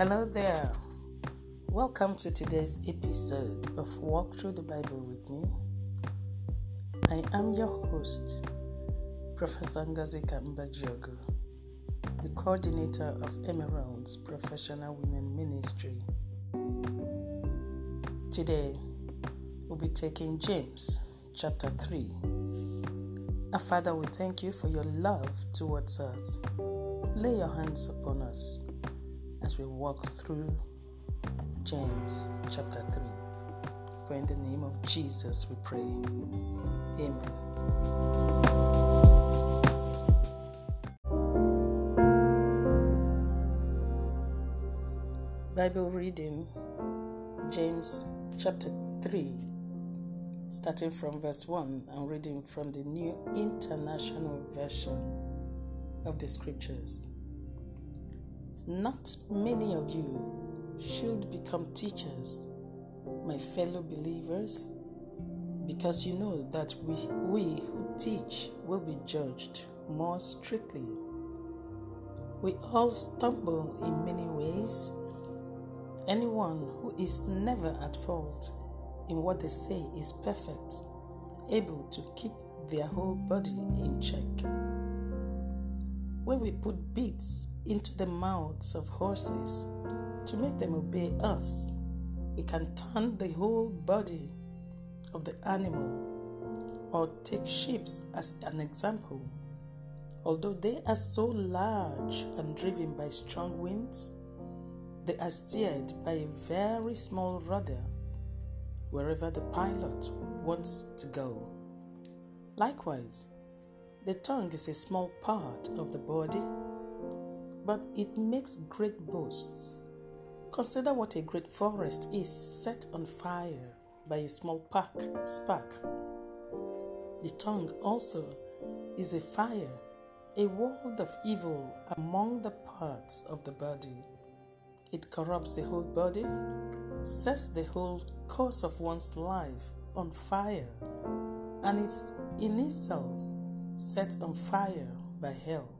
Hello there. Welcome to today's episode of Walk Through the Bible with me. I am your host, Professor Ngozi Mbajiogu, the coordinator of Emerald's Professional Women Ministry. Today, we'll be taking James chapter 3. Our Father, we thank you for your love towards us. Lay your hands upon us as we walk through James chapter 3. For in the name of Jesus we pray. Amen. Bible reading James chapter 3, starting from verse 1 and reading from the New International Version of the Scriptures. Not many of you should become teachers, my fellow believers, because you know that we, we who teach will be judged more strictly. We all stumble in many ways. Anyone who is never at fault in what they say is perfect, able to keep their whole body in check. When we put bits into the mouths of horses to make them obey us, we can turn the whole body of the animal. Or take sheep as an example. Although they are so large and driven by strong winds, they are steered by a very small rudder wherever the pilot wants to go. Likewise, the tongue is a small part of the body, but it makes great boasts. Consider what a great forest is set on fire by a small pack, spark. The tongue also is a fire, a world of evil among the parts of the body. It corrupts the whole body, sets the whole course of one's life on fire, and it's in itself set on fire by hell.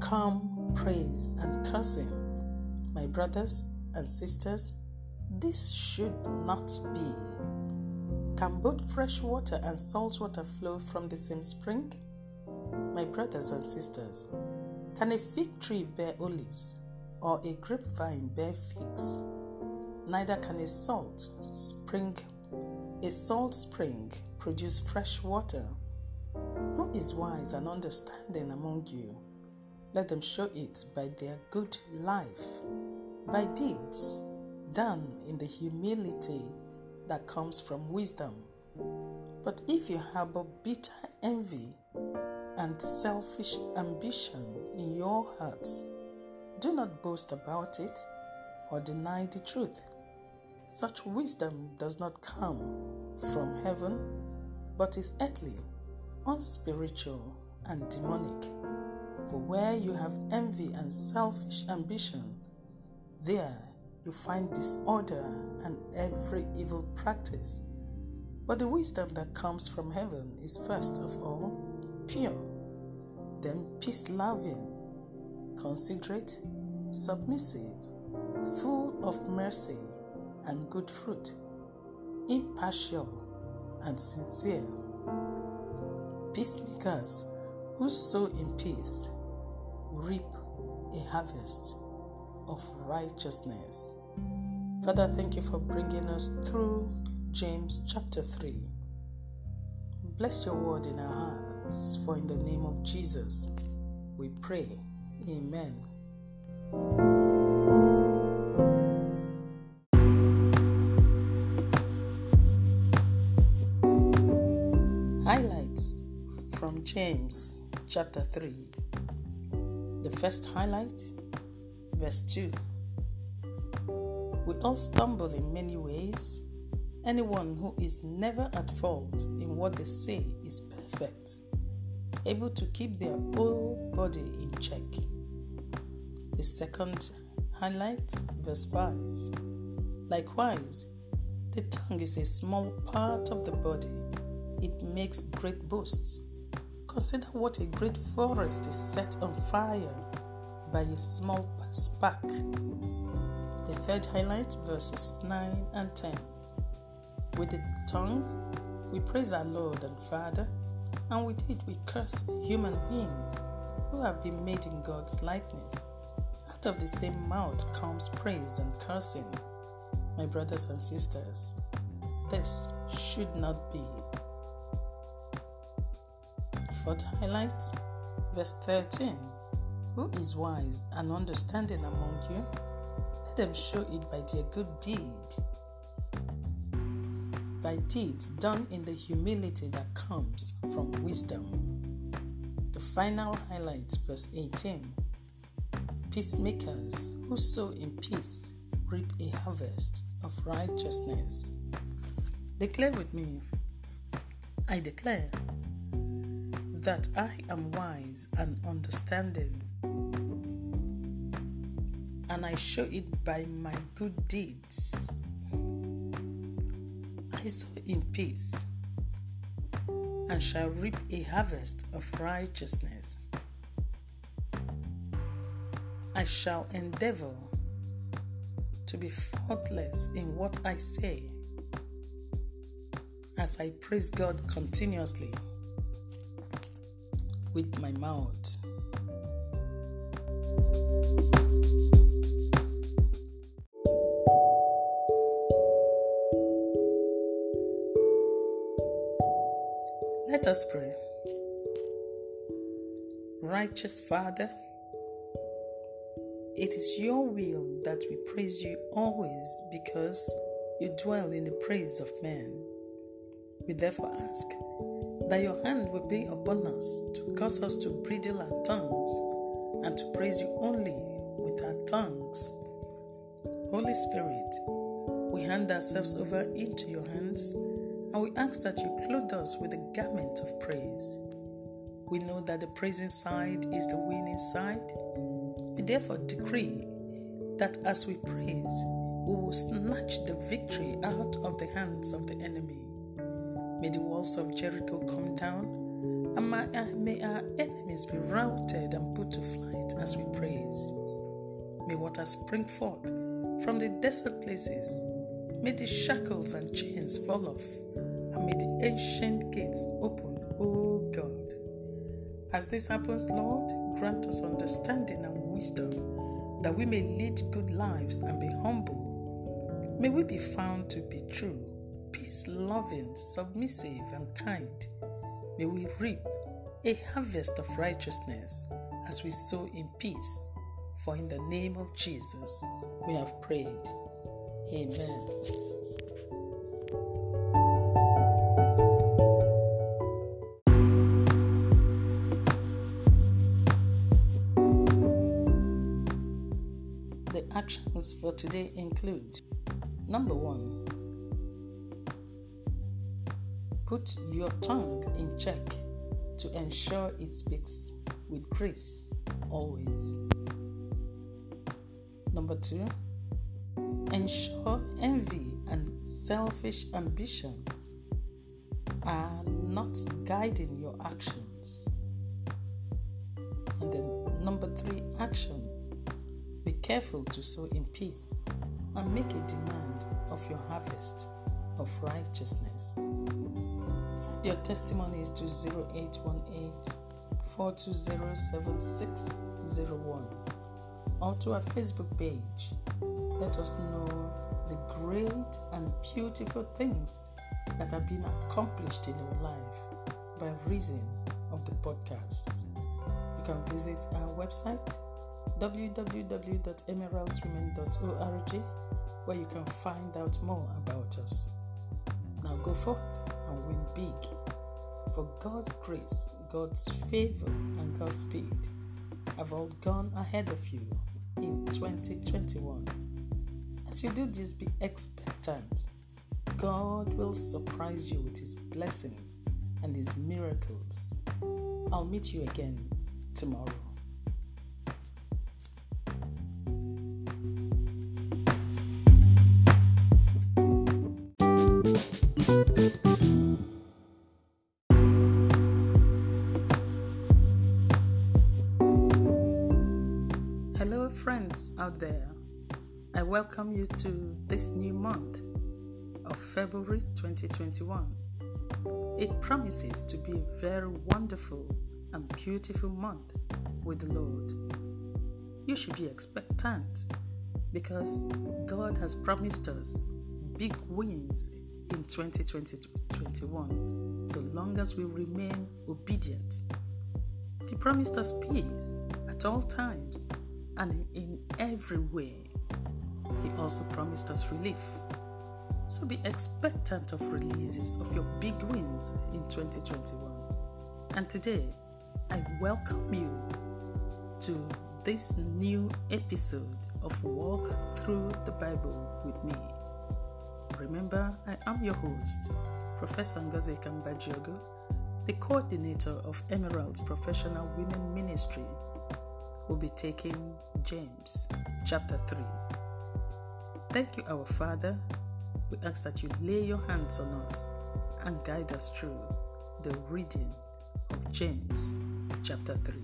come praise and cursing. My brothers and sisters, this should not be. Can both fresh water and salt water flow from the same spring? My brothers and sisters, can a fig tree bear olives or a grapevine bear figs? Neither can a salt spring a salt spring produce fresh water. Who is wise and understanding among you? Let them show it by their good life, by deeds done in the humility that comes from wisdom. But if you harbor bitter envy and selfish ambition in your hearts, do not boast about it or deny the truth. Such wisdom does not come from heaven, but is earthly, unspiritual, and demonic. For where you have envy and selfish ambition, there you find disorder and every evil practice. But the wisdom that comes from heaven is first of all pure, then peace loving, considerate, submissive, full of mercy and good fruit, impartial and sincere. Peacemakers who sow in peace reap a harvest of righteousness. Father, thank you for bringing us through James chapter 3. Bless your word in our hearts, for in the name of Jesus we pray. Amen. Highlights from James chapter 3. The first highlight verse 2. We all stumble in many ways. Anyone who is never at fault in what they say is perfect, able to keep their whole body in check. The second highlight, verse 5. Likewise, the tongue is a small part of the body, it makes great boasts. Consider what a great forest is set on fire by a small spark. The third highlight, verses 9 and 10. With the tongue, we praise our Lord and Father, and with it we curse human beings who have been made in God's likeness. Out of the same mouth comes praise and cursing. My brothers and sisters, this should not be. Fourth highlight, verse 13. Who is wise and understanding among you? Let them show it by their good deed, by deeds done in the humility that comes from wisdom. The final highlight, verse 18. Peacemakers who sow in peace reap a harvest of righteousness. Declare with me I declare that I am wise and understanding, and I show it by my good deeds. I sow in peace and shall reap a harvest of righteousness. I shall endeavor to be faultless in what I say as I praise God continuously with my mouth. Let us pray. Righteous Father, it is your will that we praise you always because you dwell in the praise of men. We therefore ask that your hand will be upon us to cause us to bridle our tongues and to praise you only with our tongues. Holy Spirit, we hand ourselves over into your hands and we ask that you clothe us with a garment of praise. We know that the praising side is the winning side. We therefore decree that as we praise, we will snatch the victory out of the hands of the enemy. May the walls of Jericho come down, and uh, may our enemies be routed and put to flight as we praise. May water spring forth from the desert places. May the shackles and chains fall off, and may the ancient gates open, O God. As this happens, Lord, grant us understanding and wisdom that we may lead good lives and be humble. May we be found to be true peace loving, submissive, and kind, may we reap a harvest of righteousness as we sow in peace. For in the name of Jesus we have prayed. Amen. The actions for today include number one, Put your tongue in check to ensure it speaks with grace always. Number two, ensure envy and selfish ambition are not guiding your actions. And then number three, action. Be careful to sow in peace and make a demand of your harvest of righteousness. Send your testimonies to 0818 420 7601 or to our Facebook page. Let us know the great and beautiful things that have been accomplished in your life by reason of the podcast. You can visit our website www.emeraldswomen.org where you can find out more about us. Now go forth and win big. For God's grace, God's favor, and God's speed have all gone ahead of you in 2021. As you do this, be expectant. God will surprise you with His blessings and His miracles. I'll meet you again tomorrow. Out there. I welcome you to this new month of February 2021. It promises to be a very wonderful and beautiful month with the Lord. You should be expectant because God has promised us big wins in 2021 so long as we remain obedient. He promised us peace at all times and in every way. He also promised us relief. So be expectant of releases of your big wins in 2021. And today, I welcome you to this new episode of Walk Through the Bible with me. Remember, I am your host, Professor Ngozi Kambajiogo, the coordinator of Emerald's Professional Women Ministry will be taking James chapter 3. Thank you, our Father. We ask that you lay your hands on us and guide us through the reading of James chapter 3.